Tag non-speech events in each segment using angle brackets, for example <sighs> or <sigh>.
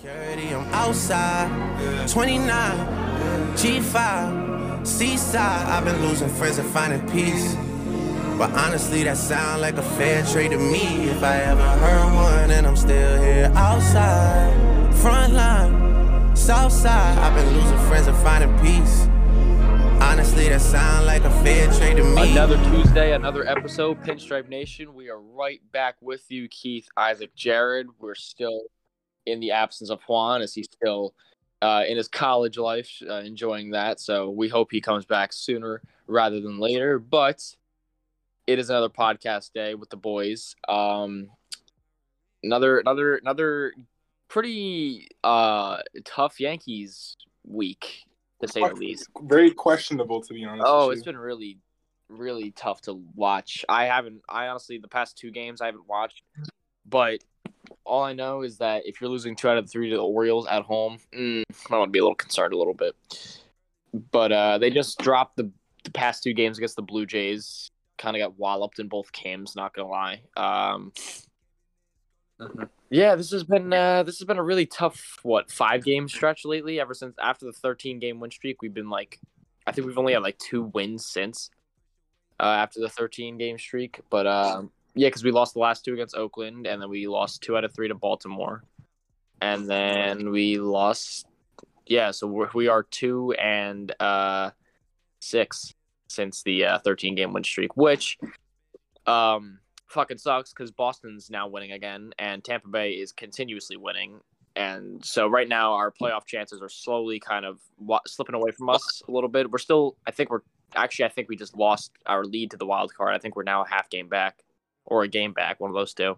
Security, I'm outside. 29, G5, Seaside. I've been losing friends and finding peace. But honestly, that sound like a fair trade to me. If I ever heard one, and I'm still here outside. Front line, south side. I've been losing friends and finding peace. Honestly, that sound like a fair trade to me. Another Tuesday, another episode, Pinstripe Nation. We are right back with you, Keith, Isaac, Jared. We're still in the absence of Juan as he's still uh, in his college life, uh, enjoying that. So we hope he comes back sooner rather than later. But it is another podcast day with the boys. Um, another, another, another pretty uh, tough Yankees week to say the least. Very questionable, to be honest. Oh, it's been really, really tough to watch. I haven't. I honestly, the past two games I haven't watched, but all I know is that if you're losing two out of the three to the Orioles at home, mm, I want to be a little concerned a little bit. But uh, they just dropped the the past two games against the Blue Jays. Kind of got walloped in both games. Not gonna lie. Um, yeah, this has been uh, this has been a really tough what five game stretch lately. Ever since after the 13 game win streak, we've been like, I think we've only had like two wins since uh, after the 13 game streak. But um, yeah, because we lost the last two against Oakland, and then we lost two out of three to Baltimore, and then we lost. Yeah, so we're, we are two and uh, six since the uh, 13 game win streak, which um fucking sucks because Boston's now winning again, and Tampa Bay is continuously winning. And so right now, our playoff chances are slowly kind of wa- slipping away from us a little bit. We're still, I think we're actually, I think we just lost our lead to the wild card. I think we're now a half game back or a game back, one of those two.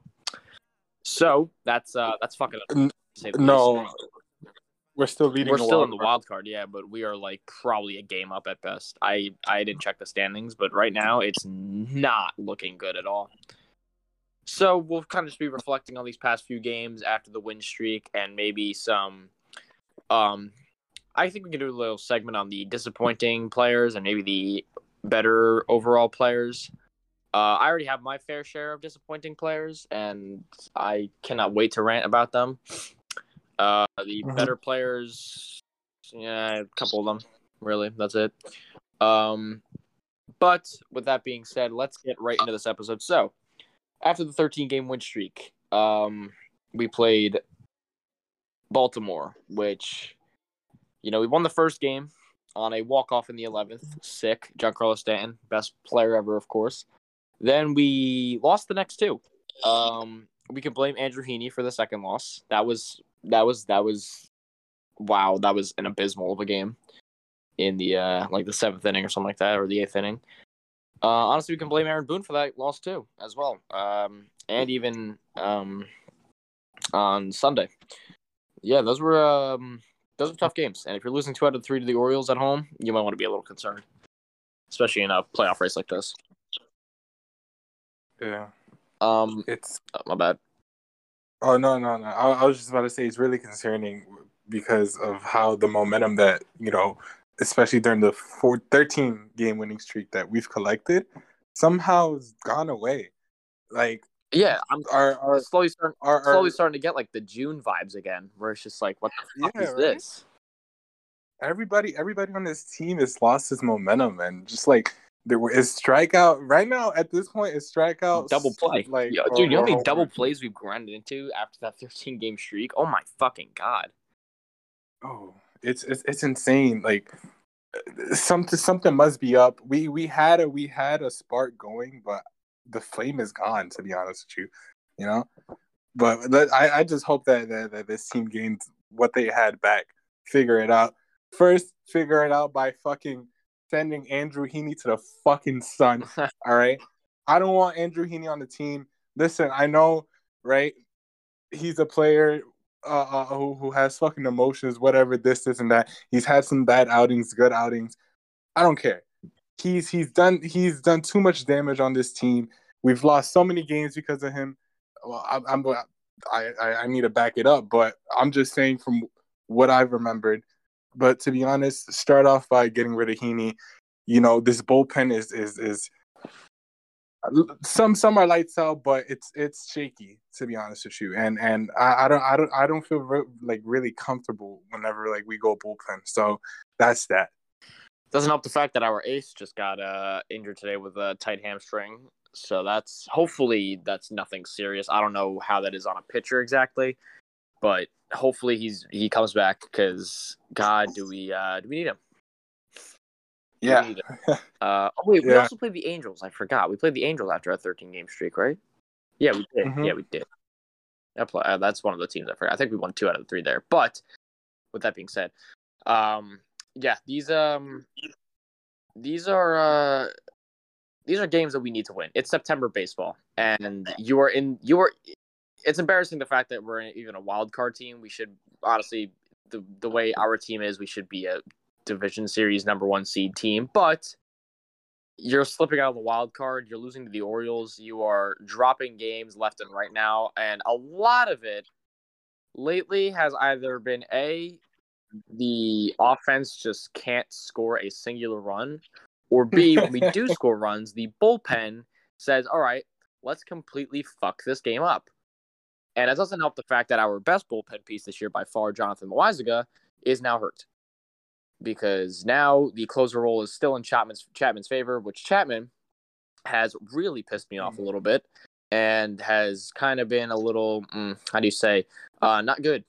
So that's uh that's fucking. N- to say the No, we're still leading. we're still in the wild card, yeah, but we are like probably a game up at best. I I didn't check the standings, but right now it's not looking good at all. So we'll kind of just be reflecting on these past few games after the win streak and maybe some. Um, I think we can do a little segment on the disappointing players and maybe the better overall players. Uh, I already have my fair share of disappointing players, and I cannot wait to rant about them. Uh, the Mhm. better players, yeah, a couple of them, really. That's it. Um, but with that being said, let's get right into this episode. So, after the 13 game win streak, um, we played Baltimore, which, you know, we won the first game on a walk off in the 11th. Sick. Giancarlo Stanton, best player ever, of course. Then we lost the next two. Um, we can blame Andrew Heaney for the second loss. That was that was that was wow. That was an abysmal of a game in the uh like the seventh inning or something like that, or the eighth inning. Uh, honestly, we can blame Aaron Boone for that loss too, as well. Um, and even um on Sunday. Yeah, those were um those were tough games. And if you're losing two out of three to the Orioles at home, you might want to be a little concerned, especially in a playoff race like this. Yeah, Um, it's. oh, my bad. Oh no, no, no. I, I was just about to say it's really concerning because of how the momentum that you know, especially during the four, 13 game winning streak that we've collected, somehow has gone away. Like Yeah, I'm our our slowly starting our, our slowly starting to get like the June vibes again, where it's just like, what the fuck Yeah, is right? this? everybody everybody on this team has lost his momentum and just like there were is strikeout right now at this point is strikeout double play. like Yo, or- dude, you know how many double plays we've grinded into after that 13 game streak? Oh my fucking god. Oh, it's it's it's insane. Like something something must be up. We we had a we had a spark going, but the flame is gone. To be honest with you, you know. But let, I I just hope that, that that this team gains what they had back. Figure it out first. Figure it out by fucking sending Andrew Heaney to the fucking sun. <laughs> All right. I don't want Andrew Heaney on the team. Listen, I know, right? He's a player uh, uh, who, who has fucking emotions, whatever, this, this, and that. He's had some bad outings, good outings. I don't care. He's he's done he's done too much damage on this team. We've lost so many games because of him. Well, I'm, I'm I, I I need to back it up, but I'm just saying from what I've remembered. But to be honest, start off by getting rid of Heaney. You know, this bullpen is is is some some are lights out, but it's it's shaky to be honest with you. And and I, I don't I don't I don't feel re- like really comfortable whenever like we go bullpen. So that's that. Doesn't help the fact that our ace just got uh, injured today with a tight hamstring. So that's hopefully that's nothing serious. I don't know how that is on a pitcher exactly, but hopefully he's he comes back because God, do we uh, do we need him? Yeah. need Uh, oh wait, we Yeah. also played the Angels. I forgot we played the Angels after a 13 game streak, right? Yeah, we did. Mhm. Yeah, we did. Uh, that's one of the teams I forgot. I think we won two out of the three there. But with that being said, um, yeah, these um, these are uh, these are games that we need to win. It's September baseball, and you are in. You are. It's embarrassing the fact that we're even a wild card team. We should honestly, the the way our team is, we should be a division series number one seed team. But you're slipping out of the wild card. You're losing to the Orioles. You are dropping games left and right now, and a lot of it lately has either been a the offense just can't score a singular run, or B when we do <laughs> score runs, the bullpen says, "All right, let's completely fuck this game up." And it doesn't help the fact that our best bullpen piece this year, by far, Jonathan Loaisiga, is now hurt because now the closer role is still in Chapman's Chapman's favor, which Chapman has really pissed me off a little bit and has kind of been a little mm, how do you say uh, not good.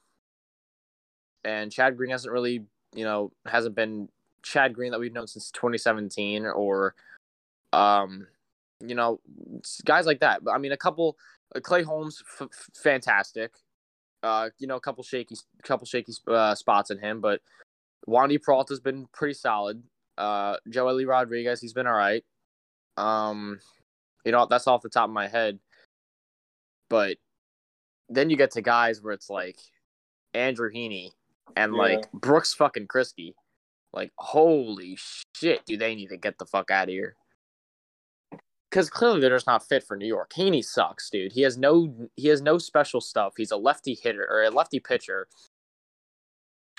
And Chad Green hasn't really, you know, hasn't been Chad Green that we've known since 2017 or um you know guys like that. But I mean a couple Clay Holmes f- f- fantastic. Uh you know a couple shaky couple shaky uh, spots in him, but Wandy Peralta's been pretty solid. Uh, Joely Rodriguez, he's been all right. Um, you know, that's off the top of my head. But then you get to guys where it's like Andrew Heaney and Yeah. like Brooks fucking Kriske. Like, holy shit, do they need to get the fuck out of here? Because clearly they're just not fit for New York. Heaney sucks, dude. He has no he has no special stuff. He's a lefty hitter or a lefty pitcher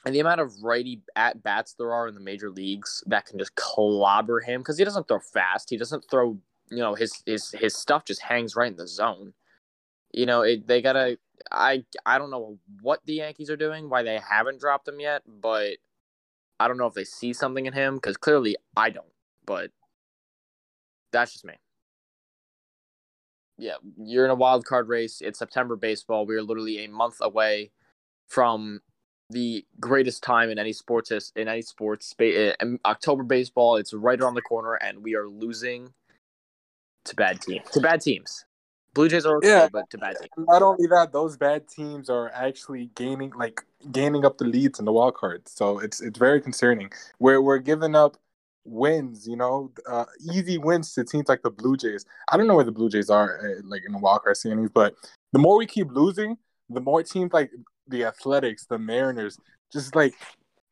and the amount of righty at bats there are in the major leagues that can just clobber him because he doesn't throw fast. He doesn't throw, you know, his his his stuff just hangs right in the zone. You know, it, they gotta. I I don't know what the Yankees are doing, why they haven't dropped him yet, but I don't know if they see something in him because clearly I don't. But that's just me. Yeah, you're in a wild card race. It's September baseball. We are literally a month away from the greatest time in any sports in any sports spa- uh, October baseball. It's right around the corner, and we are losing to bad teams. To bad teams. Blue Jays are okay, Yeah. but to bad teams. Not only that, those bad teams are actually gaining like gaining up the leads in the wild card. So it's it's very concerning. We're we're giving up wins, you know, uh, easy wins to teams like the Blue Jays. I don't know where the Blue Jays are uh, like in the wild card standings, but the more we keep losing, the more teams like the Athletics, the Mariners, just like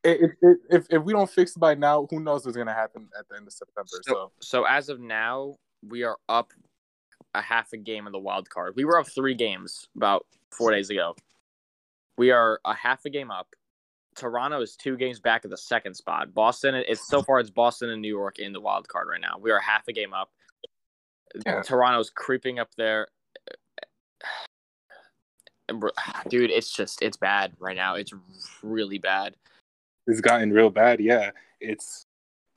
if if if, if we don't fix it by now, who knows what's gonna happen at the end of September? So, So, so as of now, we are up a half a game in the wild card. We were up three games about four days ago. We are a half a game up. Toronto is two games back at the second spot. Boston, it's so far it's Boston and New York in the wild card right now. We are half a game up. Yeah. Toronto's creeping up there. <sighs> Dude, it's just it's bad right now. It's really bad. it's gotten real bad. Yeah, it's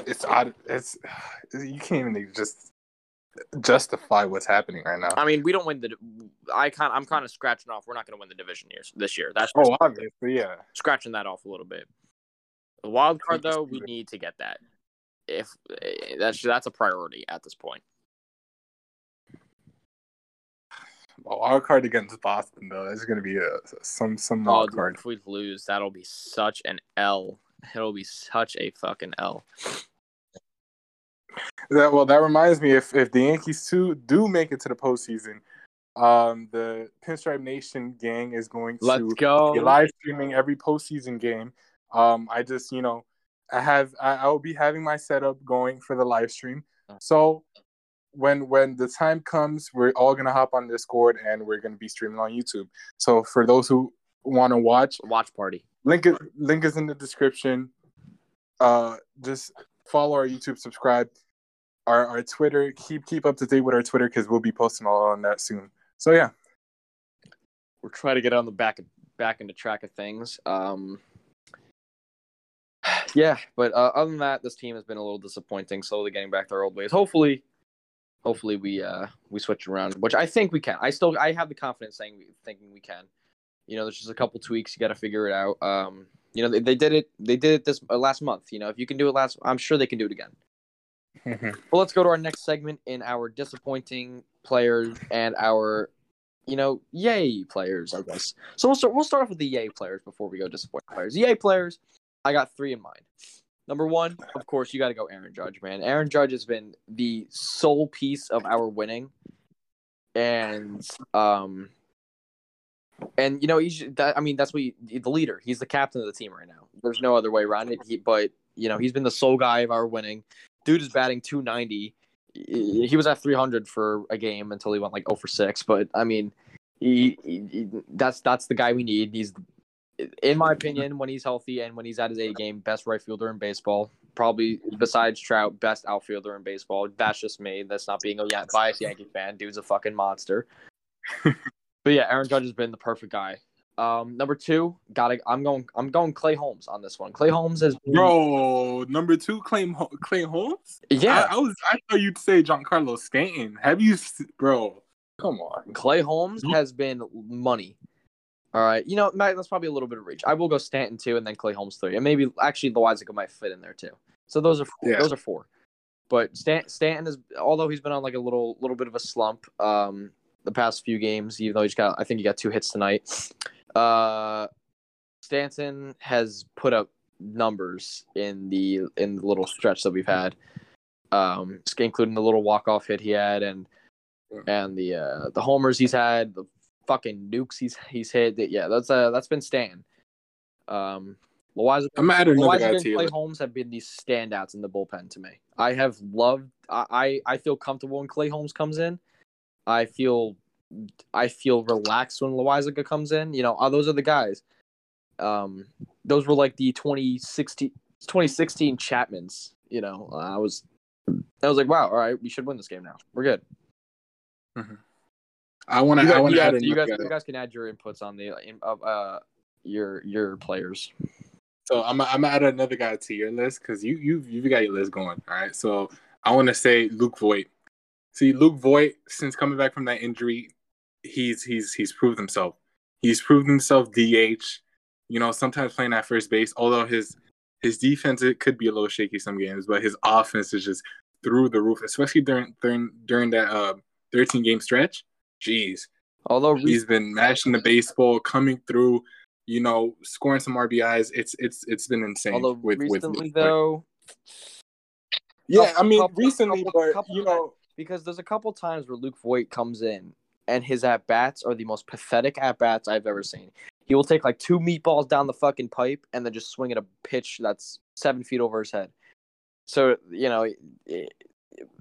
it's odd. It's <sighs> you can't even just justify what's happening right now. I mean, we don't win the. I kind I'm kind of scratching off. We're not going to win the division years this year. That's Oh, obviously, yeah. scratching that off a little bit. The wild card though, we need to get that. If eh, that's that's a priority at this point. Well, our card against Boston though is going to be a some some Oh, wild dude, card. if we lose, that'll be such an L. It'll be such a fucking L. That well, that reminds me if if the Yankees too do make it to the postseason, um, the Pinstripe Nation gang is going to Let's go. be live streaming every postseason game. Um, I just you know, I have I, I will be having my setup going for the live stream. So when when the time comes, we're all gonna hop on Discord and we're gonna be streaming on YouTube. So for those who want to watch, Watch party. link is link is in the description. Uh, just follow our YouTube, subscribe. Our our Twitter. Keep keep up to date with our Twitter because we'll be posting all on that soon. So yeah, we're trying to get on the back back into track of things. Um, <sighs> yeah, but uh, other than that, this team has been a little disappointing. Slowly getting back to our old ways. Hopefully, hopefully we uh we switch around, which I think we can. I still I have the confidence saying thinking we can. You know, there's just a couple tweaks you got to figure it out. Um, you know, they, they did it. They did it this uh, last month. You know, if you can do it last, I'm sure they can do it again. Mm-hmm. Well, let's go to our next segment in our disappointing players and our, you know, yay players. I guess. So we'll start. We'll start off with the yay players before we go disappointing players. Yay players. I got three in mind. Number one, of course, you got to go Aaron Judge, man. Aaron Judge has been the sole piece of our winning, and um, and you know he's that. I mean, that's what he, the leader. He's the captain of the team right now. There's no other way around it. He, but you know, he's been the sole guy of our winning. Dude is batting 290. He was at 300 for a game until he went like 0 for 6. But I mean, he, he that's that's the guy we need. He's, in my opinion, when he's healthy and when he's at his A game, best right fielder in baseball. Probably besides Trout, best outfielder in baseball. That's just me. That's not being a biased Yankee fan. Dude's a fucking monster. <laughs> but yeah, Aaron Judge has been the perfect guy. Um, number two, gotta. I'm going. I'm going Clay Holmes on this one. Clay Holmes has been, bro. Number two, Clay Clay Holmes. Yeah, I, I, was. I thought you'd say Giancarlo Stanton. Have you, bro? Come on. Clay Holmes has been money. All right, you know that's probably a little bit of reach. I will go Stanton two, and then Clay Holmes three, and maybe actually Loaisiga might fit in there too. So those are four, Yeah. those are four. But Stan, Stanton is although he's been on like a little little bit of a slump um the past few games, even though he's got I think he got two hits tonight. Uh, Stanton has put up numbers in the in the little stretch that we've had, um, including the little walk off hit he had and and the uh, the homers he's had, the fucking nukes he's he's hit. Yeah, that's uh that's been Stan. Um, Loiza, I'm gonna add another guy Loiza and Clay. Holmes have been these standouts in the bullpen to me. I have loved. I I I feel comfortable when Clay Holmes comes in. I feel I feel relaxed when Loaisiga comes in. You know, uh, those are the guys. Um, those were like the 2016, 2016 Chapmans. You know, uh, I was, I was like, wow, all right, we should win this game now. We're good. I want to. I guys, want you guys, you guys, you guys can add your inputs on the uh your your players. So I'm I'm gonna add another guy to your list because you you you've got your list going. All right. So I want to say Luke Voit. See, Luke Voit, since coming back from that injury, he's he's he's proved himself. He's proved himself DH. You know, sometimes playing at first base. Although his his defense it could be a little shaky some games, but his offense is just through the roof, especially during during during that uh 13 game stretch. Jeez, Although he's been mashing the baseball, coming through. You know, scoring some RBIs. It's it's it's been insane. although with with recently Voit. though, Yeah, I mean, couple- recently, couple- but couple you know, because there's a couple times where Luke Voit comes in and his at bats are the most pathetic at bats I've ever seen. He will take like two meatballs down the fucking pipe and then just swing at a pitch that's seven feet over his head. So you know,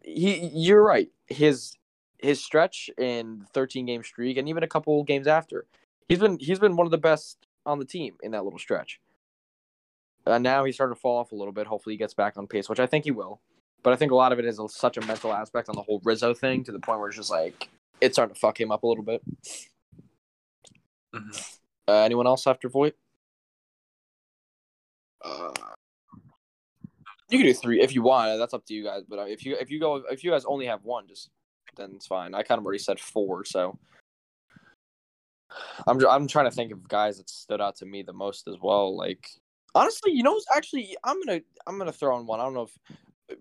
he you're right. His his stretch in 13 game streak and even a couple games after, he's been he's been one of the best on the team in that little stretch. Uh, now he's starting to fall off a little bit. Hopefully, he gets back on pace, which I think he will. But I think a lot of it is such a mental aspect on the whole Rizzo thing to the point where it's just like it's starting to fuck him up a little bit. Mhm. Uh, anyone else after Voit? uh, You can do three if you want. That's up to you guys. But uh, if you if you go if you guys only have one, just then it's fine. I kind of already said four, so I'm I'm trying to think of guys that stood out to me the most as well. Like honestly, you know, actually, I'm gonna I'm gonna throw in one. I don't know if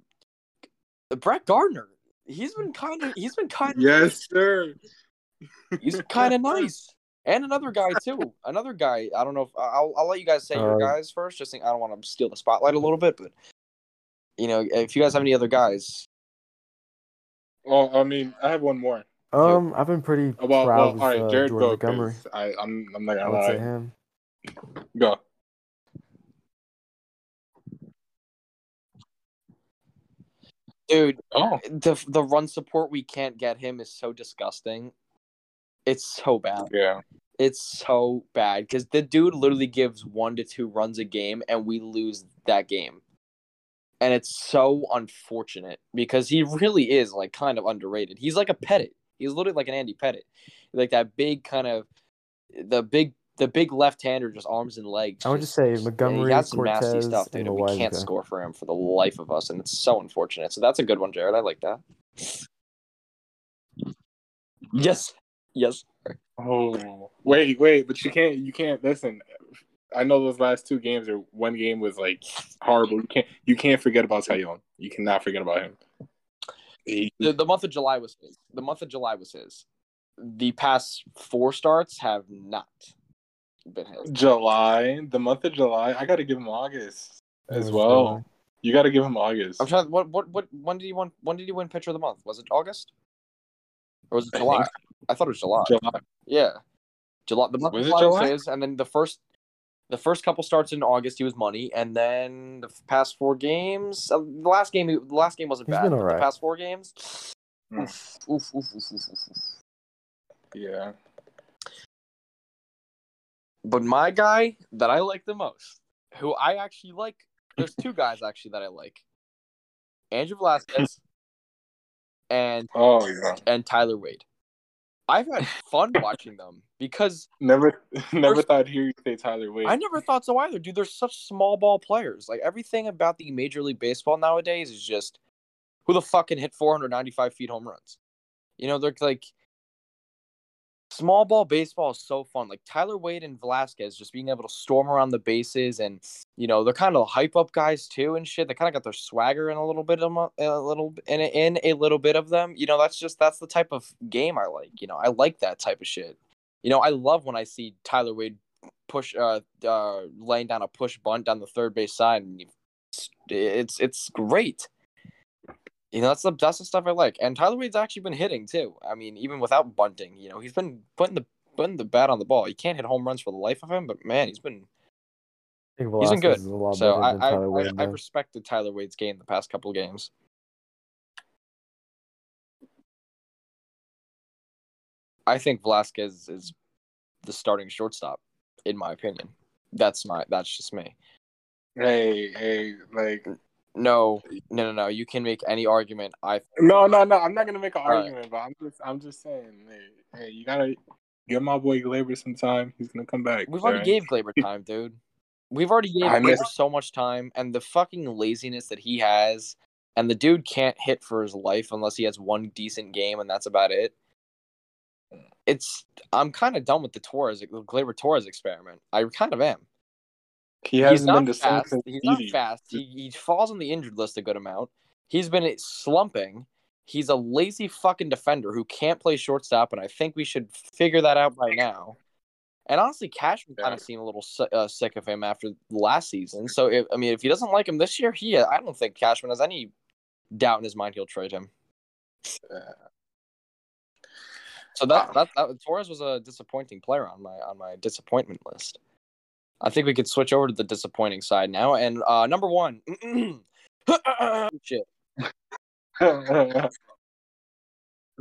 uh, Brett Gardner. He's been kind of <laughs> he's been kind of yes, sir. he's <laughs> kind of nice. And another guy too. Another guy. I don't know if I'll I'll let you guys say your Uh, guys first. Just think I don't want to steal the spotlight a little bit, but you know, if you guys have any other guys, Well, I mean, I have one more. Um, I've been pretty Well, proud well, all with right, uh, Jared, Jordan go. Montgomery. 'cause I, I'm, I'm not I gonna would say lie. him. Go. Dude, Oh, the the run support we can't get him is so disgusting. It's so bad. yeah. It's so bad because the dude literally gives one to two runs a game, and we lose that game. and it's so unfortunate because he really is like kind of underrated. He's like a Pettitte. He's literally like an Andy Pettitte, like that big kind of the big the big left hander, just arms and legs. I would just say yeah, Montgomery, he has some Cortes, nasty stuff, dude, and and we can't score for him for the life of us, and it's so unfortunate. So that's a good one, Jared. I like that. Yes, yes. Oh wait, wait, but you can't you can't listen. I know those last two games or one game was like horrible. You can't you can't forget about Taillon. You cannot forget about him. He- The, the month of July was his. The month of July was his. The past four starts have not been his. July, the month of July, I gotta give him August as was well. July. You gotta give him August. I'm trying. What what what? When did he win? When did he win Pitcher of the Month? Was it August? Or was it I July? think I thought it was July. July. Yeah, July. The month Was of July was July? his, and then the first, the first couple starts in August, he was money, and then the past four games, uh, the last game, the last game wasn't He's bad. been but. The past four games, Mm. oof, oof, oof, oof, oof, oof, oof. Yeah. But my guy that I like the most, who I actually like, there's two guys actually that I like, Andrew Velazquez <laughs> and Oh yeah. and Tyler Wade. I've had fun <laughs> watching them because Never <laughs> never thought I'd hear you say Tyler Wade. I never thought so either, dude. They're such small ball players. Like everything about the Major League Baseball nowadays is just who the fuck can hit 495 feet home runs. You know, they're like small ball baseball is so fun. Like Tyler Wade and Velazquez just being able to storm around the bases, and you know they're kind of hype up guys too and shit. They kind of got their swagger in a little bit of a little in a, in a little bit of them. You know, that's just that's the type of game I like. You know, I like that type of shit. You know, I love when I see Tyler Wade push uh uh laying down a push bunt down the third base side and it's it's great. You know, that's the that's the stuff I like. And Tyler Wade's actually been hitting too. I mean, even without bunting, you know, he's been putting the putting the bat on the ball. He can't hit home runs for the life of him, but man, he's been He's been good. is a lot so I I, Tyler I, I respected Tyler Wade's game the past couple of games. I think Velazquez is the starting shortstop, in my opinion. That's my that's just me. Hey, hey, like No, no, no, no. You can make any argument. I no, no, no. I'm not gonna make an right. argument, but I'm just, I'm just saying, hey, hey, you gotta give my boy Gleyber some time. He's gonna come back. we've already alright? gave Gleyber <laughs> time, dude. We've already gave I Gleyber miss- so much time, and the fucking laziness that he has, and the dude can't hit for his life unless he has one decent game, and that's about it. It's I'm kind of done with the Torres the Gleyber Torres experiment. I kind of am. He hasn't been the same fast. He's not fast. He, he falls on the injured list a good amount. He's been slumping. He's a lazy fucking defender who can't play shortstop, and I think we should figure that out by now. And honestly, Cashman kind of seemed a little uh, sick of him after last season. So, if, I mean, if he doesn't like him this year, he I don't think Cashman has any doubt in his mind he'll trade him. Yeah. So that, that that Torres was a disappointing player on my on my disappointment list. I think we could switch over to the disappointing side now. And uh, number one, <clears throat> shit. <laughs>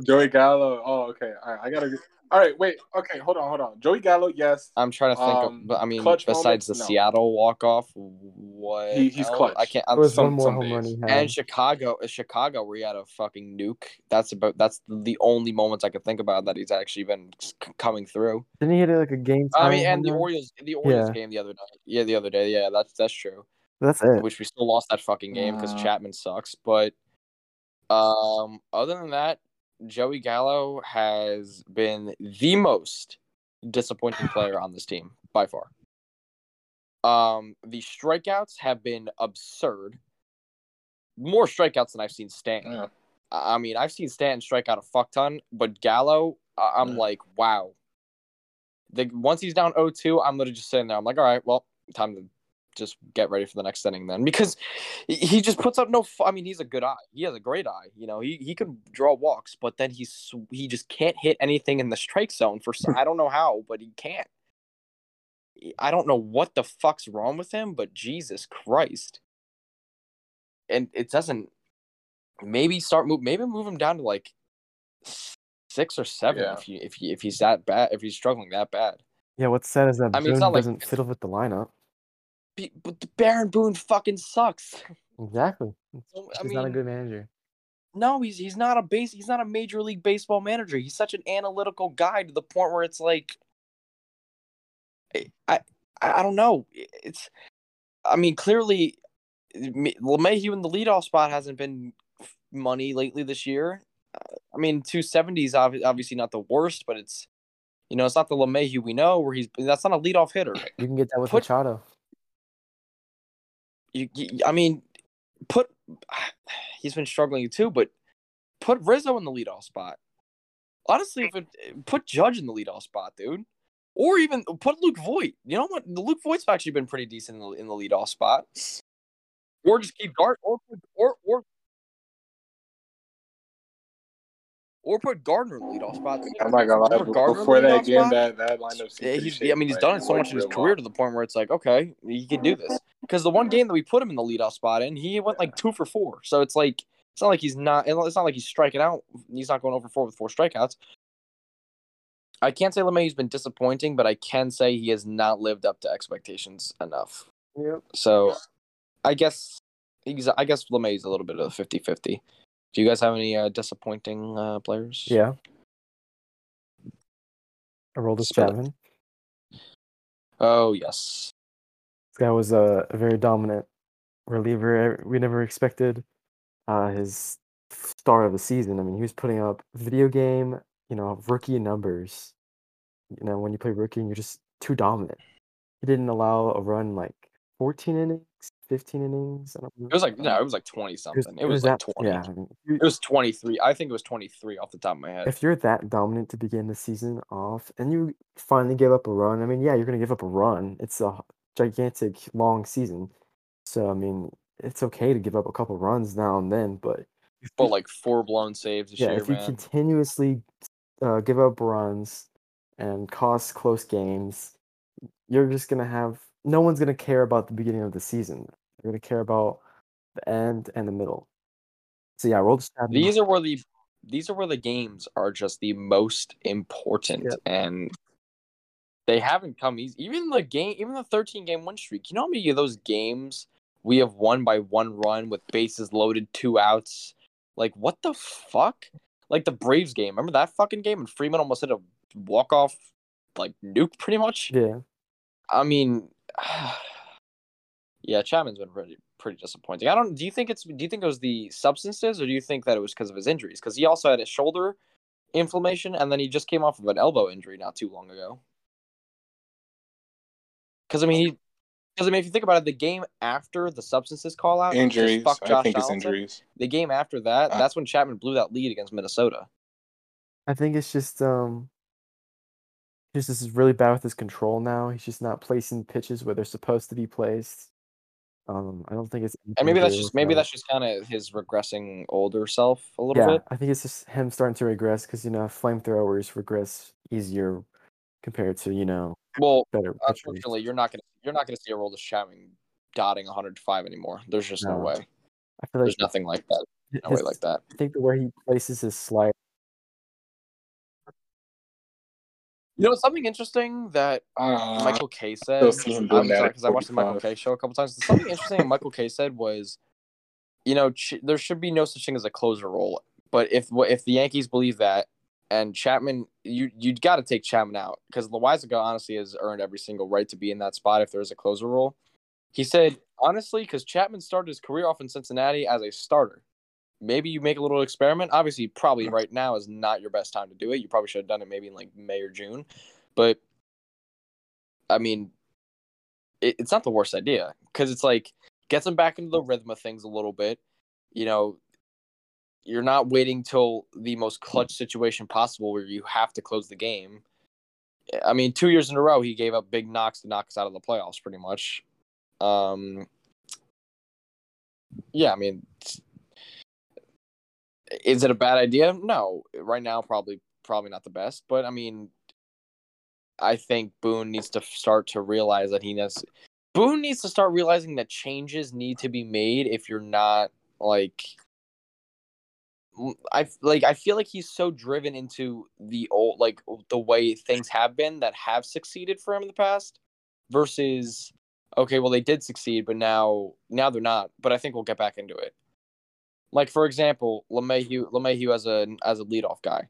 Joey Gallo. Oh, okay. All right, I gotta. All right, wait. Okay, hold on, hold on. Joey Gallo, yes. I'm trying to think Um, of, but I mean, clutch besides moments? the No. Seattle walk off, what? He- he's else? clutch. I can't. There I'm, was some- one more some home run he had. and Chicago, uh, Chicago, where he had a fucking nuke. That's about. That's the only moments I could think about that he's actually been c- coming through. Didn't he hit like a game? I mean, and the home run? Orioles, the Orioles Yeah. game the other night. Yeah, the other day. Yeah, that's that's true. That's it. which we still lost that fucking game because Uh. Chapman sucks. But um, other than that, Joey Gallo has been the most disappointing <sighs> player on this team by far. Um, the strikeouts have been absurd. More strikeouts than I've seen Stanton. Yeah. I mean, I've seen Stanton strike out a fuck ton, but Gallo, I'm Yeah. like, wow. The once he's down 0-2, I'm literally just sitting there. I'm like, all right, well, time to just get ready for the next inning then, because he- he just puts up no. fu- I mean, he's a good eye. He has a great eye. You know, he he can draw walks, but then he's he just can't hit anything in the strike zone for. some- I don't know how, but he can't. I don't know what the fuck's wrong with him, but Jesus Christ. And it doesn't maybe start move maybe move him down to like six or seven Yeah. if you if he if he's that bad if he's struggling that bad. Yeah, what's sad is that I mean, it's Boone not like- doesn't fit with the lineup. But the Baron Boone fucking sucks. Exactly. So, He's not a good manager. No, he's he's not a base. He's not a major league baseball manager. He's such an analytical guy to the point where it's like, I I, I don't know. It's, I mean, clearly, LeMahieu in the leadoff spot hasn't been money lately this year. I mean, two seventies obviously not the worst, but it's, you know, it's not the LeMahieu we know where he's. That's not a leadoff hitter. You can get that with Put- Machado. You, you, I mean, put he's been struggling too, but put Rizzo in the leadoff spot. Honestly, if it, put Judge in the leadoff spot, dude, or even put Luke Voit. You know what? Luke Voit's actually been pretty decent in the in the leadoff spot. Or just keep guard, or or or or put Gardner in the leadoff spot. I'm not gonna lie. Put Gardner in Before that game, spot. that that lineup. Yeah, he's, shaky, I mean, he's but done it so much in his career long. to the point where it's like, okay, he can do this. <laughs> Because the one game that we put him in the leadoff spot in, he went like two for four. So it's like it's not like he's not. It's not like he's striking out. He's not going over four with four strikeouts. I can't say LeMahieu's been disappointing, but I can say he has not lived up to expectations enough. Yep. So I guess he's. I guess LeMahieu's a little bit of a 50-50. Do you guys have any uh, disappointing uh, players? Yeah. Aroldis Spill it. Chapman. Oh yes. This guy was a, a very dominant reliever. We never expected uh, his start of the season. I mean, he was putting up video game, you know, rookie numbers. You know, when you play rookie and you're just too dominant. He didn't allow a run like 14 innings, 15 innings. I don't It was like no, it was like twenty something. It was, like that- twenty. Yeah. I mean, you- It was 23. I think it was 23 off the top of my head. if you're that dominant to begin the season off and you finally give up a run, I mean, yeah, you're going to give up a run. It's a gigantic, long season. So, I mean, it's okay to give up a couple runs now and then, but But like four blown saves this yeah, year, if you man. continuously uh, give up runs and cause close games, you're just going to have no one's going to care about the beginning of the season. They're going to care about the end and the middle. So, yeah, roll the stab. These are where the these are where the games are just the most important, Yep. and they haven't come easy. Even the game, even the 13 game win streak. You know how many of those games we have won by one run with bases loaded, two outs? Like what the fuck? Like the Braves game. Remember that fucking game? And Freeman almost hit a walk off, like nuke, pretty much. Yeah. I mean, <sighs> yeah, Chapman's been pretty pretty disappointing. I don't. Do you think it's? Do you think it was the substances, or do you think that it was because of his injuries? Because he also had a shoulder inflammation, and then he just came off of an elbow injury not too long ago. Because I mean, he. Because I mean, if you think about it, the game after the substances call out, just Injuries. fuck I Josh think it's injuries. The game after that, Uh, that's when Chapman blew that lead against Minnesota. I think it's just um he's just is really bad with his control now. He's just not placing pitches where they're supposed to be placed. Um, I don't think it's And maybe that's just maybe that's just kind of his regressing older self a little yeah. bit. I think it's just him starting to regress because you know flamethrowers regress easier compared to you know Well, better pitchers. Unfortunately, you're not gonna you're not gonna see a Aroldis Chapman dotting 105 anymore. There's just no, No. way. I feel like There's nothing like that. No his- way like that. I think the way he places his slide. You know something interesting that Uh, Michael Kay said. still see him doing I'm that sorry at because I watched the Michael 45. K show a couple times. Something interesting Michael Kay said was, you know, ch- there should be no such thing as a closer role. But if if the Yankees believe that, and Chapman, you you got to take Chapman out because Loaisiga honestly has earned every single right to be in that spot if there's a closer role. He said honestly because Chapman started his career off in Cincinnati as a starter. Maybe you make a little experiment. Obviously, probably right now is not your best time to do it. You probably should have done it maybe in like May or June. But I mean, it, it's not the worst idea because it's like gets him back into the rhythm of things a little bit. You know, you're not waiting till the most clutch situation possible where you have to close the game. I mean, two years in a row, he gave up big knocks to knock us out of the playoffs, pretty much. Um, yeah, I mean, is it a bad idea? No, right now, probably, probably not the best. But I mean, I think Boone needs to start to realize that he needs. Boone needs to start realizing that changes need to be made if you're not like. I like. I feel like he's so driven into the old, like the way things have been that have succeeded for him in the past, versus Okay, well they did succeed, but now now they're not. But I think we'll get back into it. Like for example, LeMahieu LeMahieu as a as a leadoff guy.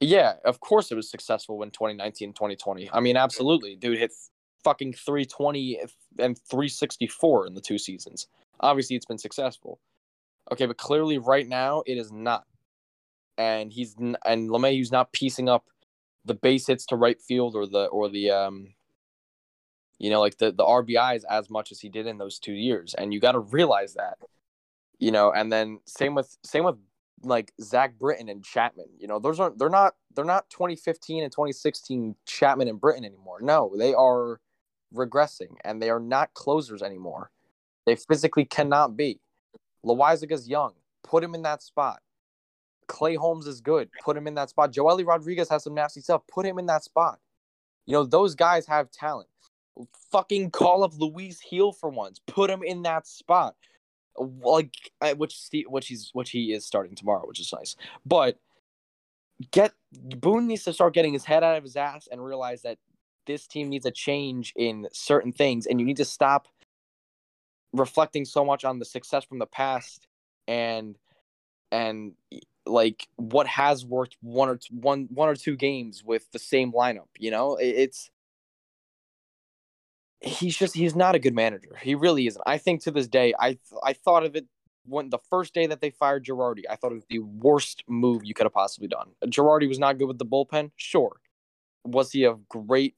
Yeah, of course it was successful in 2019 2020. I mean, absolutely. Dude hit fucking 320 and 364 in the two seasons. Obviously it's been successful. Okay, but clearly right now it is not. And he's and LeMahieu's not piecing up the base hits to right field or the or the um you know like the the RBIs as much as he did in those 2 years and you got to realize that. You know, and then same with same with like Zach Britton and Chapman. You know, those aren't they're not they're not 2015 and 2016 Chapman and Britton anymore. No, they are regressing and they are not closers anymore. They physically cannot be. Loaisiga's young. Put him in that spot. Clay Holmes is good. Put him in that spot. Joely Rodriguez has some nasty stuff. Put him in that spot. You know, those guys have talent. Fucking call up Luis Gil for once. Put him in that spot. Like which which he's which he is starting tomorrow, which is nice. But get Boone needs to start getting his head out of his ass and realize that this team needs a change in certain things, and you need to stop reflecting so much on the success from the past and and like what has worked one or two, one one or two games with the same lineup. You know, it's he's just he's not a good manager. He really isn't. I think to this day, I I thought of it when the first day that they fired Girardi. I thought it was the worst move you could have possibly done. Girardi was not good with the bullpen, sure. Was he a great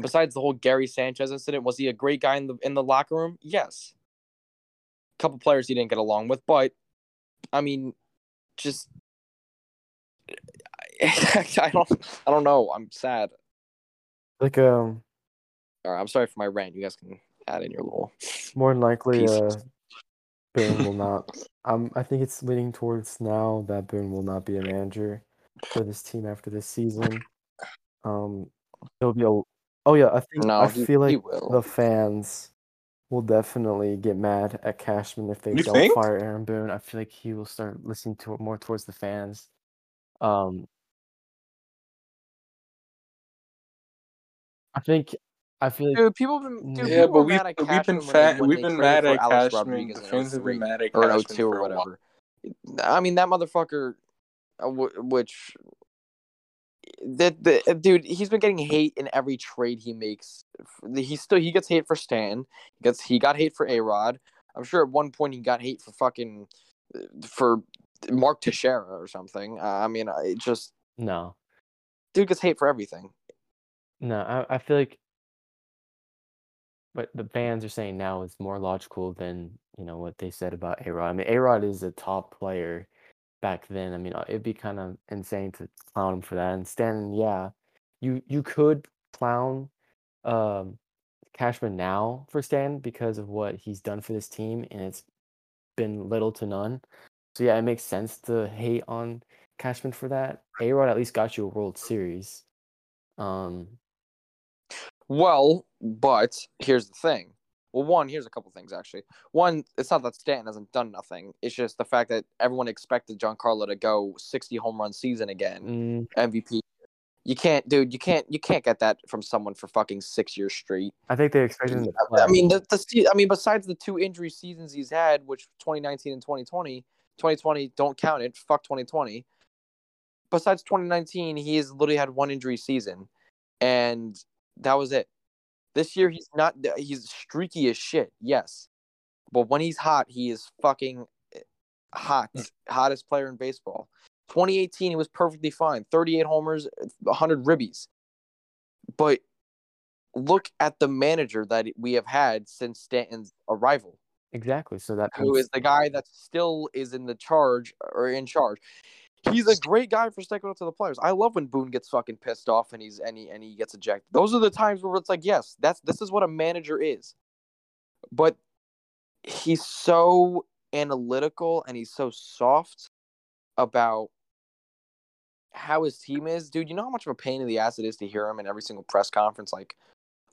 besides the whole Gary Sanchez incident, was he a great guy in the in the locker room? Yes. A couple players he didn't get along with, but I mean, just <laughs> I don't I don't know. I'm sad. Like um All right, I'm sorry for my rant. You guys can add in your little more than likely uh. Boone will <laughs> not um I think it's leaning towards now that Boone will not be a manager for this team after this season. Um he'll be a Oh yeah, I think No, I he- feel like the fans will definitely get mad at Cashman if they You don't think? fire Aaron Boone. I feel like he will start listening to more towards the fans. Um, I think I feel like Dude, people have been dude, Yeah, Yeah, people but we've, mad at we've been fat, when we've been mad at Alex Cashman. The fans have been mad at or in Cashman 02 or whatever. I mean, that motherfucker, uh, which that the dude, he's been getting hate in every trade he makes. He still he gets hate for Stan. He gets he got hate for A Rod. I'm sure at one point he got hate for fucking uh, for Mark Teixeira or something. Uh, I mean, I just no, dude gets hate for everything. no. I, I feel like what the fans are saying now is more logical than you know what they said about A Rod. I mean, A Rod is a top player back then. I mean, uh, it'd be kind of insane to clown him for that. And Stan, yeah, you you could clown um Cashman now for Stan because of what he's done for this team, and it's been little to none. So yeah, it makes sense to hate on Cashman for that. A Rod at least got you a World Series. Um, Well, but here's the thing. Well, one, here's a couple things actually. One, it's not that Stanton hasn't done nothing. It's just the fact that everyone expected Giancarlo to go 60 home run season again, mm, MVP. You can't, dude. You can't. You can't get that from someone for fucking six years straight. I think they expected him I mean, the, the I mean, besides the two injury seasons he's had, which 2019 and 2020, 2020 don't count it. Fuck 2020. Besides 2019, he has literally had one injury season, and that was it. This year he's not. He's streaky as shit. Yes, but when he's hot, he is fucking eh, hot. Hottest player in baseball. 2018, he was perfectly fine. 38 homers, 100 ribbies. But look at the manager that we have had since Stanton's arrival, exactly. So that who is the guy that still is in the charge or in charge. He's a great guy for sticking up to the players. I love when Boone gets fucking pissed off and he's and he and he gets ejected. Those are the times where it's like, yes, that's this is what a manager is. But he's so analytical and he's so soft about how his team is, dude. You know how much of a pain in the ass it is to hear him in every single press conference, like,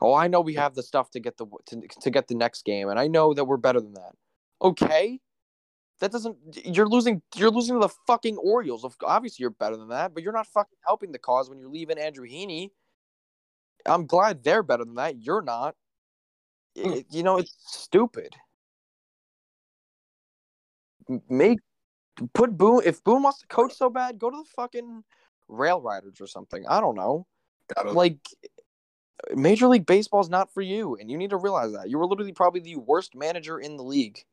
"Oh, I know we have the stuff to get the to, to get the next game, and I know that we're better than that." Okay, that doesn't. You're losing. You're losing to the fucking Orioles. Obviously you're better than that, but you're not fucking helping the cause when you're leaving Andrew Heaney. I'm glad they're better than that. You're not. Hmm. it- you know, it's stupid. Make put Boone if Boone wants to coach so bad, go to the fucking Rail Riders or something. I don't know. Like Major League Baseball is not for you, and you need to realize that. You were literally probably the worst manager in the league.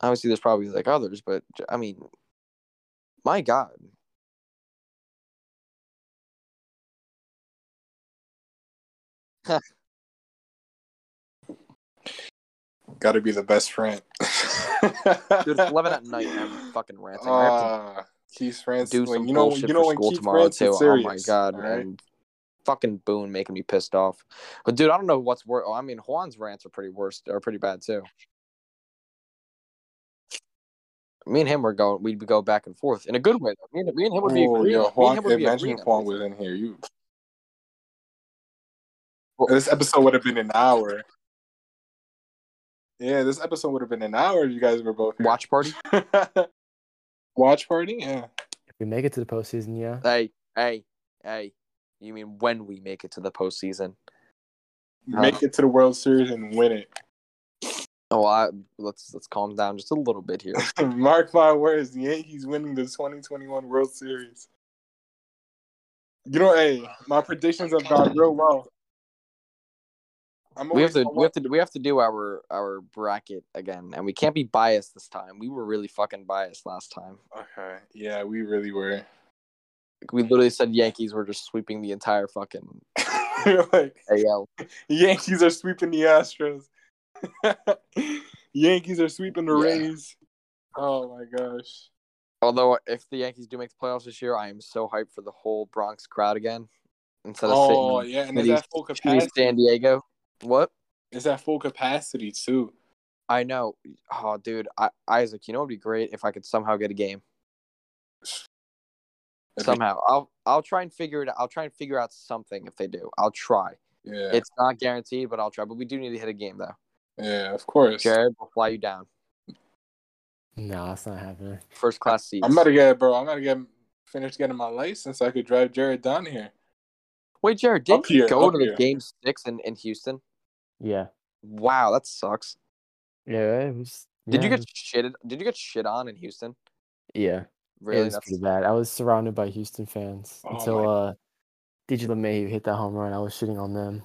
Obviously, there's probably like others, but I mean, my God. <laughs> gotta be the best friend. <laughs> Dude, it's 11 at night and I'm fucking ranting. I have to Uh, Keith France. do some you know, bullshit you know for school Keith tomorrow France too. is Oh my god, alright? and fucking Boone making me pissed off. But dude, I don't know what's worse. Oh, I mean, Juan's rants are pretty worse. Are pretty bad too. Me and him were going. We'd go back and forth in a good way. Though. Me and, me and him would be Oh, agreeing. yo, me and Juan, him would imagine agreeing if Juan was in here. You, Well- this episode would have been an hour. Yeah, this episode would have been an hour if you guys were both here. Watch party. <laughs> Watch party. Yeah. If we make it to the postseason, yeah. Hey, hey, hey. You mean when we make it to the postseason? Huh. Make it to the World Series and win it. Oh, I, let's let's calm down just a little bit here. <laughs> Mark my words, the Yankees winning the 2021 World Series. You know, hey, my predictions have gone real well. I'm we have to we have to we have to do our our bracket again, and we can't be biased this time. We were really fucking biased last time. Okay, yeah, we really were. We literally said Yankees were just sweeping the entire fucking <laughs> like AL. Yankees are sweeping the Astros. <laughs> Yankees are sweeping the Yeah. Rays. Oh my gosh. Although if the Yankees do make the playoffs this year, I am so hyped for the whole Bronx crowd again. Instead of Oh sitting yeah, and is that full capacity? San Diego. What? Is that full capacity too? I know. Oh, dude, I, Isaac, you know, it'd be great if I could somehow get a game. That'd be- Somehow, I'll I'll try and figure it. out. I'll try and figure out something if they do. I'll try. Yeah, It's not guaranteed, but I'll try. But we do need to hit a game though. Yeah, of course. Jared will fly you down. No, that's not happening. First class seats. I'm about to get, bro. I'm gonna get finished getting my license so I could drive Jared down here. Wait, Jared, didn't Up you go up to the here. game six in, in Houston? Yeah. Wow, that sucks. Yeah, it was. Did you yeah, get shitted? Did you get shit on in Houston? Yeah, Really? it was pretty bad. I was surrounded by Houston fans Oh until my- uh, DJ LeMahieu hit that home run. I was shitting on them.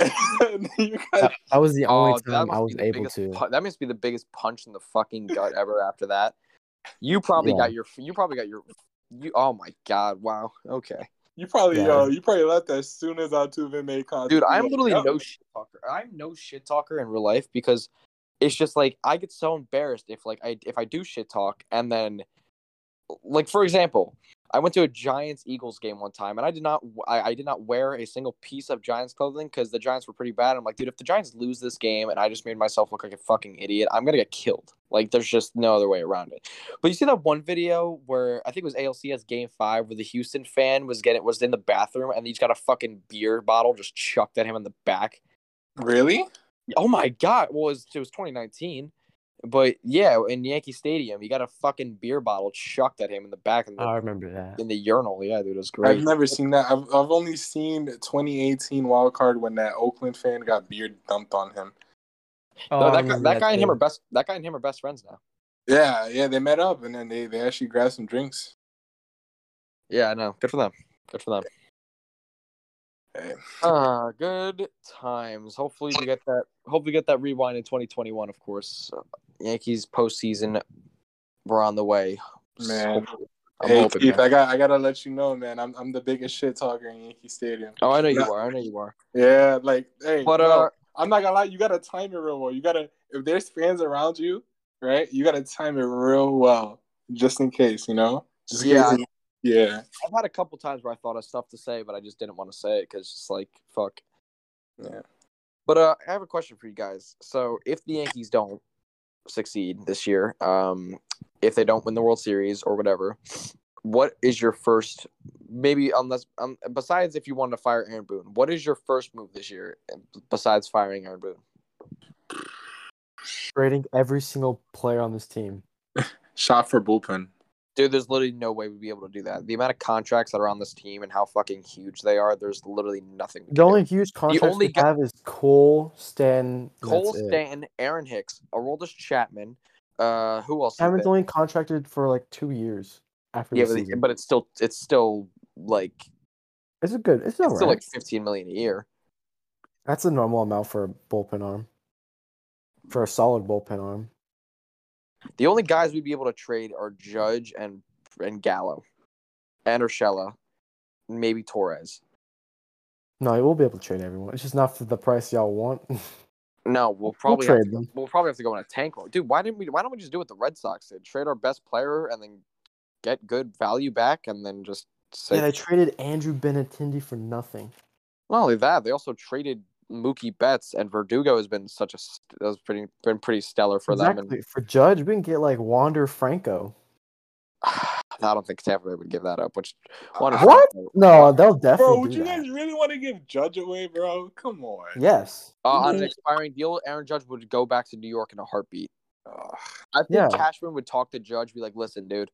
<laughs> you guys, That, that was the Oh, only that time must I was able biggest to. pu- that must be the biggest punch in the fucking gut ever. After that, you probably Yeah. got your. You probably got your. You. Oh my god! Wow. Okay. you probably, Yeah. yo, you probably left as soon as Altuve made contact. Dude, I'm literally yo. no shit talker. I'm no shit talker in real life because it's just like I get so embarrassed if like I if I do shit talk and then like for example, I went to a Giants Eagles game one time and I did not I, I did not wear a single piece of Giants clothing because the Giants were pretty bad. I'm like, dude, if the Giants lose this game and I just made myself look like a fucking idiot, I'm gonna get killed. Like there's just no other way around it. But you see that one video where I think it was ALCS game five where the Houston fan was getting was in the bathroom and he just got a fucking beer bottle just chucked at him in the back. Really? Oh my god! Well, it was, it was 2019, but yeah, in Yankee Stadium, he got a fucking beer bottle chucked at him in the back in the, oh, I remember that. in the urinal. Yeah, dude, it was great. I've never seen that. I've I've only seen 2018 wild card when that Oakland fan got beer dumped on him. Oh, No, I that guy, remember that guy and him too. are best. That guy and him are best friends now. Yeah, yeah, they met up and then they, they actually grabbed some drinks. Yeah, I know. Good for them. Good for them. Hey. Uh, good times. Hopefully we get that. Hopefully we get that rewind in 2021. Of course, uh, Yankees postseason. We're on the way. Man. I'm hey, hoping. Keith, man. I got I gotta let you know, man. I'm I'm the biggest shit talker in Yankee Stadium. Oh, I know you are. I know you are. Yeah, like hey, But uh, I'm not gonna lie, you gotta time it real well. You gotta if there's fans around you, right? You gotta time it real well, just in case, you know. Just Yeah. Case- yeah, I've had a couple times where I thought of stuff to say, but I just didn't want to say it because it's like fuck. yeah. But uh, I have a question for you guys. So if the Yankees don't succeed this year, um, if they don't win the World Series or whatever, what is your first? Maybe unless um, besides if you wanted to fire Aaron Boone, what is your first move this year besides firing Aaron Boone? Trading every single player on this team. <laughs> Shot for bullpen. Dude, there's literally no way we'd be able to do that. The amount of contracts that are on this team and how fucking huge they are, there's literally nothing. The only do. huge contract only we guy- have is Cole, Stan, Cole it. Stanton, Aaron Hicks, Aroldis Chapman. Uh, who else? there? only contracted for like two years after yeah, the but, but it's still it's still like it's a good. It's, it's alright. still like 15 million a year. That's a normal amount for a bullpen arm. For a solid bullpen arm. The only guys we'd be able to trade are Judge and and Gallo, and Urshela, maybe Torres. No, we'll be able to trade everyone. It's just not for the price y'all want. <laughs> No, we'll probably have trade to, them. we'll probably have to go in a tank mode, dude. Why didn't we? Why don't we just do what the Red Sox did? Trade our best player and then get good value back, and then just say. yeah, they traded Andrew Benintendi for nothing. Not only that, they also traded Mookie Betts, and Verdugo has been such a st- has pretty been pretty stellar for them. exactly. For Judge, we can get like Wander Franco. <sighs> I don't think Tampa Bay would give that up. Which Wander What? Franco- No, they'll Bro, definitely would do you that. guys really want to give Judge away, bro? Come on. Yes. Uh, on an expiring deal, Aaron Judge would go back to New York in a heartbeat. Ugh. I think Yeah. Cashman would talk to Judge, be like, "Listen, dude,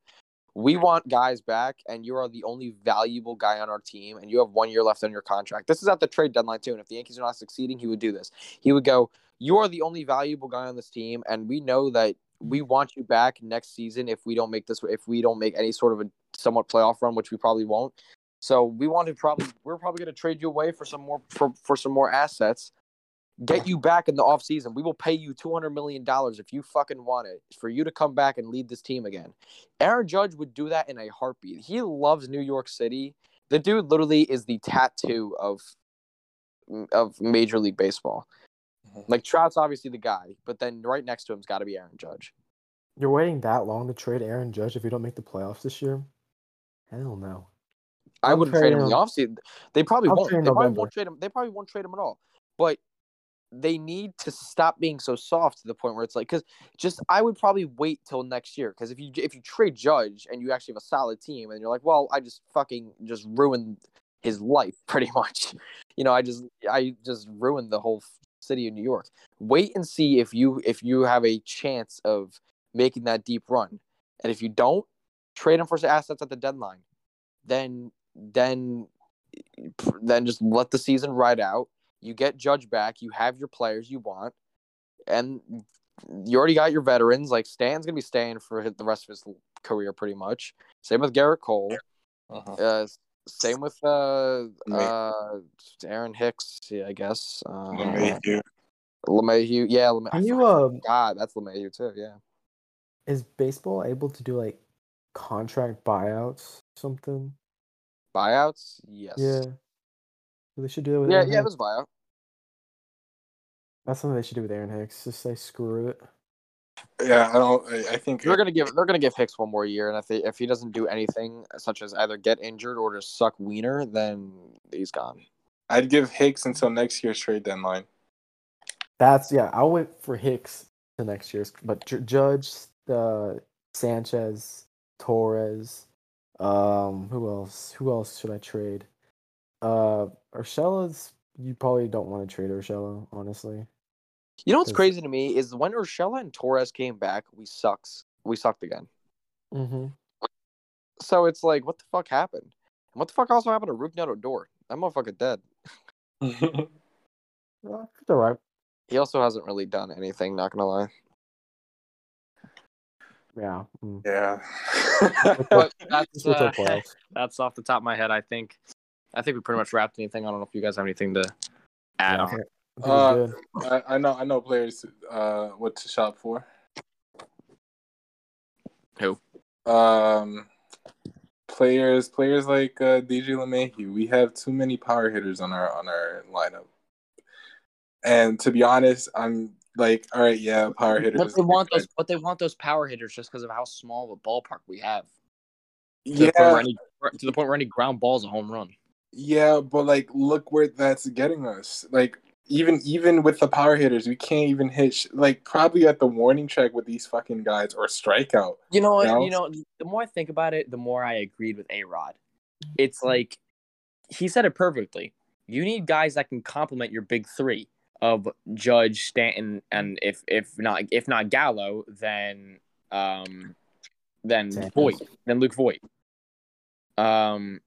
we want guys back, and you are the only valuable guy on our team, and you have one year left on your contract. This is at the trade deadline too, and if the Yankees are not succeeding, he would do this. He would go, "You are the only valuable guy on this team, and we know that we want you back next season if we don't make this, if we don't make any sort of a somewhat playoff run, which we probably won't. So we want to probably, we're probably going to trade you away for some more for, for some more assets." Get you back in the offseason. We will pay you $200 million if you fucking want it for you to come back and lead this team again. Aaron Judge would do that in a heartbeat. He loves New York City. The dude literally is the tattoo of of Major League Baseball. Mhm. Like Trout's obviously the guy, but then right next to him's got to be Aaron Judge. You're waiting that long to trade Aaron Judge if you don't make the playoffs this year? Hell no. I wouldn't trade him in the offseason. They probably I'll won't. They probably November. won't trade him. They probably won't trade him at all. But they need to stop being so soft to the point where it's like because just I would probably wait till next year because if you if you trade Judge and you actually have a solid team and you're like, well, I just fucking just ruined his life <laughs> pretty much. You know, I just I just ruined the whole city of New York. Wait and see if you if you have a chance of making that deep run, and if you don't, trade him for assets at the deadline. Then then then just let the season ride out. You get Judge back. You have your players you want, and you already got your veterans. Like Stan's gonna be staying for the rest of his career, pretty much. Same with Garrett Cole. Uh-huh. Uh, same with uh, uh, Aaron Hicks. Yeah, I guess. Uh, LeMahieu. LeMahieu. Yeah, LeMahieu. Can you um God, that's LeMahieu too. Yeah. is baseball able to do like contract buyouts something? Buyouts. Yes. Yeah. They should do it with Yeah. Aaron Yeah. Hicks. There's buyout. That's something they should do with Aaron Hicks. Just say screw it. Yeah, I don't. I, I think They're gonna give they're gonna give Hicks one more year, and if they, if he doesn't do anything such as either get injured or just suck wiener, then he's gone. I'd give Hicks until next year's trade deadline. That's yeah. I'll wait for Hicks to next year's, but Ju- Judge, uh, Sanchez, Torres, um, who else? Who else should I trade? Uh, Urshela's. You probably don't want to trade Urshela, honestly. You know what's crazy to me is when Urshela and Torres came back, we sucks. We sucked again. Mm-hmm. So it's like, what the fuck happened? And what the fuck also happened to Rougned Odor? That motherfucker dead. <laughs> Well, it's all right. He also hasn't really done anything. Not gonna lie. Yeah. Mm. yeah. <laughs> But <laughs> that's Just wait till uh, that's off the top of my head. I think. I think we pretty much wrapped anything. I don't know if you guys have anything to add Yeah, on. I Uh. I, I know. I know players. Uh, what to shop for? Who? Um, players. Players like uh, DJ LeMahieu. We have too many power hitters on our on our lineup. And to be honest, I'm like, all right, yeah, power hitters. But they want those. But they want those power hitters just because of how small of a ballpark we have. To Yeah, the, point where any, to the point where any ground ball is a home run. Yeah, but like, look where that's getting us. Like, even even with the power hitters, we can't even hit sh- like probably at the warning track with these fucking guys or strikeout. You know what? No. You know, the more I think about it, the more I agreed with A Rod. It's like he said it perfectly. You need guys that can complement your big three of Judge, Stanton, and if if not if not Gallo, then um then Voit, then Luke Voit. Um,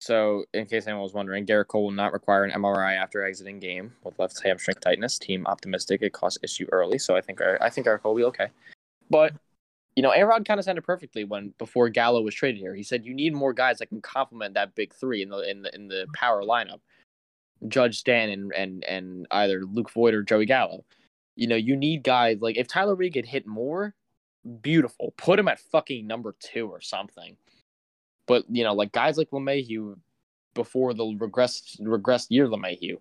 so in case anyone was wondering, Garrett Cole will not require an MRI after exiting game with left hamstring tightness. Team optimistic it caused issue early, so I think our, I think Garrett Cole will be okay. But you know, Arod kind of it perfectly when before Gallo was traded here. He said you need more guys that can complement that big three in the in the in the power lineup. Judge Stan and and and either Luke Voit or Joey Gallo. You know, you need guys like if Tyler Reed could hit more, beautiful. Put him at fucking number two or something. But you know, like guys like LeMahieu before the regressed regressed year LeMahieu,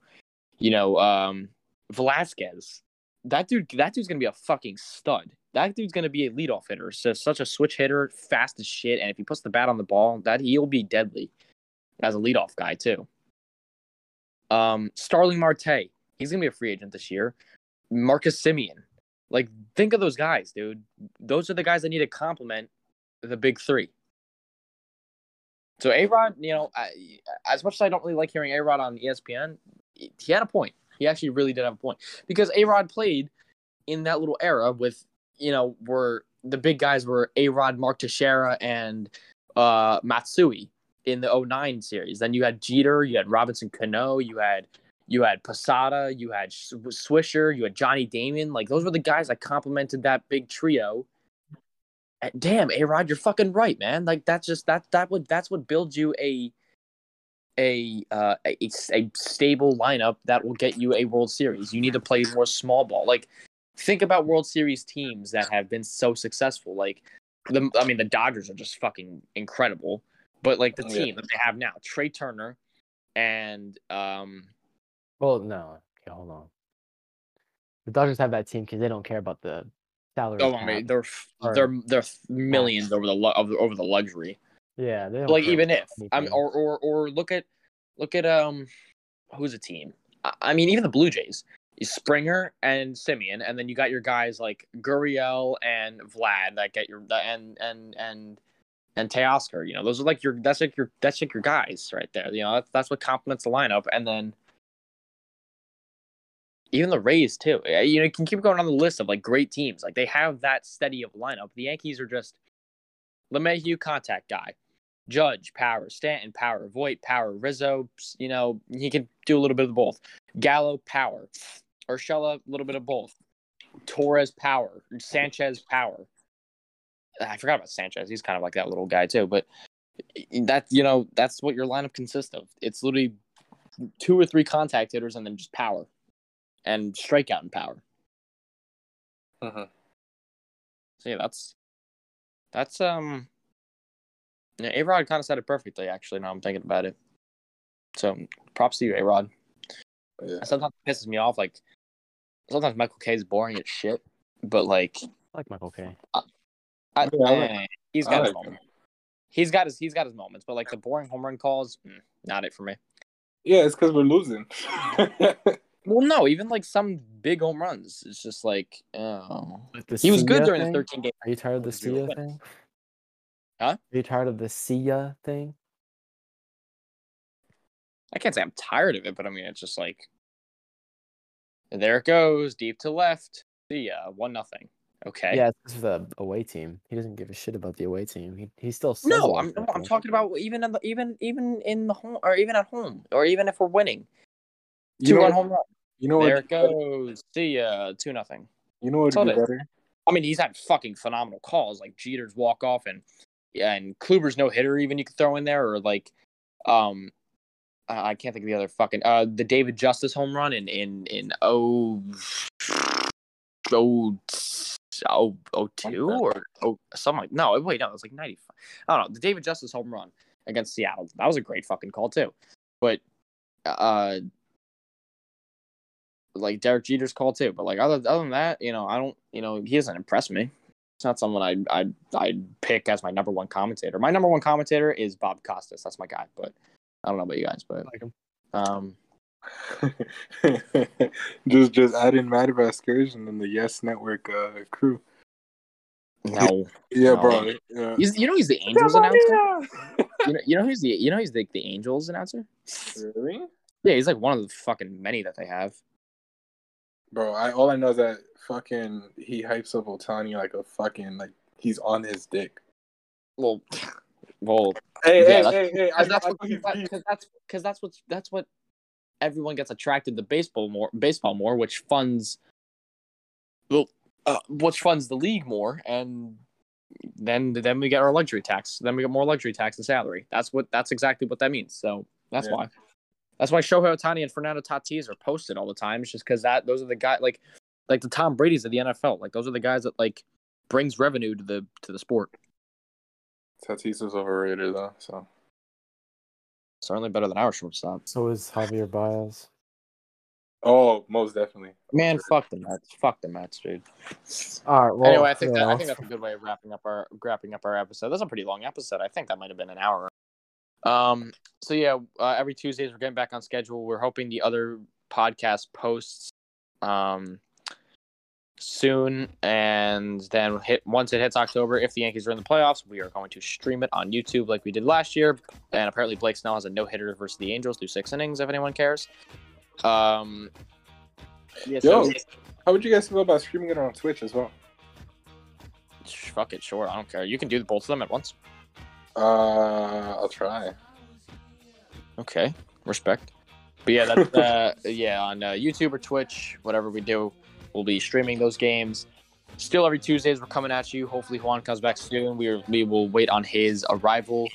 you know, um Velazquez. That dude that dude's gonna be a fucking stud. That dude's gonna be a leadoff hitter. So such a switch hitter, fast as shit, and if he puts the bat on the ball, that he'll be deadly as a leadoff guy too. Um Starling Marte, he's gonna be a free agent this year. Marcus Semien. Like, think of those guys, dude. Those are the guys that need to complement the big three. So A Rod, you know, I, as much as I don't really like hearing A Rod on ESPN, he had a point. He actually really did have a point because A Rod played in that little era with, you know, where the big guys were A Rod, Mark Teixeira, and uh, Matsui in the 09 series. Then you had Jeter, you had Robinson Cano, you had you had Posada, you had Swisher, you had Johnny Damon. Like those were the guys that complemented that big trio. Damn, A Rod, you're fucking right, man. Like that's just that that would that's what builds you a a uh a, a stable lineup that will get you a World Series. You need to play more small ball. Like think about World Series teams that have been so successful. Like the I mean the Dodgers are just fucking incredible. But like the Yeah. team that they have now, Trea Turner and um Well, no. Okay, hold on. The Dodgers have that team because they don't care about the salary. oh I mean they're Or- they're they're millions over the over the luxury. yeah, like even if I mean, or or or look at look at um who's a team? I, I mean even the Blue Jays. Springer and Semien, and then you got your guys like Gurriel and Vlad that get your and and and and Teoscar. You know, those are like your that's like your that's like your guys right there. You know, that's that's what complements the lineup, and then even the Rays too. You know, you can keep going on the list of like great teams. Like they have that steady of lineup. The Yankees are just LeMahieu contact guy. Judge, power, Stanton, power, Voit, power, Rizzo, you know, he can do a little bit of both. Gallo, power. Urshela, a little bit of both. Torres, power. Sanchez, power. Ah, I forgot about Sanchez. He's kind of like that little guy too. But that you know, that's what your lineup consists of. It's literally two or three contact hitters and then just power and strikeout in power. Mhm. So yeah, that's that's um. Yeah, A Rod kind of said it perfectly. Actually, now I'm thinking about it. So props to you, A Rod. Yeah. Sometimes it pisses me off. Like sometimes Michael Kay is boring as shit, but like I like Michael Kay. I, Yeah, I like- eh, he's I got his like moments. He's got his he's got his moments, but like the boring home run calls, mm, not it for me. Yeah, it's because we're losing. <laughs> Well, no, even like some big home runs, it's just like oh. Like He was good during thing? the 13 game. Are you tired of the See ya thing? Huh? Are you tired of the See ya thing? I can't say I'm tired of it, but I mean it's just like there it goes, deep to left. See ya, one nothing. Okay. Yeah, this is the away team. He doesn't give a shit about the away team. He he still No, I'm no, I'm talking about even in the even even in the home or even at home or even if we're winning. you Two run home run. You know There it goes. See ya, two nothing. You know what would be it better? I mean, he's had fucking phenomenal calls, like Jeter's walk off and yeah, and Kluber's no hitter. Even you could throw in there, or like, um, I can't think of the other fucking uh the David Justice home run in in in oh oh oh oh two or oh something like no wait no it was like ninety five. I don't know the David Justice home run against Seattle. That was a great fucking call too, but uh. Like Derek Jeter's call too, but like other other than that, you know, I don't, you know, he doesn't impress me it's not someone I I I'd pick as my number one commentator. My number one commentator is Bob Costas. That's my guy. But I don't know about you guys, but I like him. um, <laughs> just just add in Matt Vasquez and then the Yes Network uh, crew. no, <laughs> Yeah, No. bro. Yeah. he's you know he's the Angels announcer. You know, you know he's the you know he's the the Angels announcer. Really? Yeah, he's like one of the fucking many that they have. Bro, I all I know is that fucking he hypes up Ohtani like a fucking like he's on his dick. Well, well, Hey, Yeah, hey, that's- hey, hey! I because that's I what know because that's because that's what that's what everyone gets attracted to baseball more baseball more, which funds well, uh, which funds the league more, and then then we get our luxury tax. Then we get more luxury tax and salary. That's what that's exactly what that means. So that's Yeah. why. That's why Shohei Ohtani and Fernando Tatis are posted all the time. It's just because that those are the guys like like the Tom Brady's of the NFL. Like those are the guys that like brings revenue to the to the sport. Tatis is overrated though. So Certainly better than our shortstop. So is Javier Baez. oh, most definitely. Man, fuck the Mets. Fuck the Mets, dude. All right. Well, anyway, I think yeah, that, I think that's a good way of wrapping up our wrapping up our episode. That's a pretty long episode. I think that might have been an hour. Um. So yeah, uh, every Tuesdays we're getting back on schedule. We're hoping the other podcast posts um soon, and then hit once it hits October. If the Yankees are in the playoffs, we are going to stream it on YouTube like we did last year. And apparently, Blake Snell has a no hitter versus the Angels through six innings. If anyone cares. Um. Yeah, so- Yo, how would you guys feel about streaming it on Twitch as well? fuck it, sure. I don't care. You can do both of them at once. Uh, I'll try. Okay, respect. But yeah, that's <laughs> uh, yeah on uh, YouTube or Twitch, whatever we do, we'll be streaming those games. Still, every Tuesdays we're coming at you. Hopefully, Juan comes back soon. We are, we will wait on his arrival.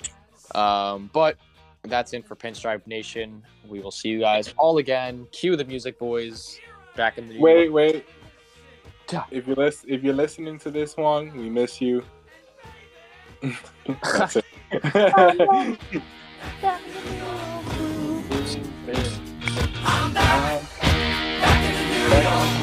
Um, but that's in for Pinstripe Nation. We will see you guys all again. Cue the music, boys. Back in the Wait, wait. Yeah. If you're lis- if you're listening to this one, we miss you. <laughs> That's it. I'm back, in New York.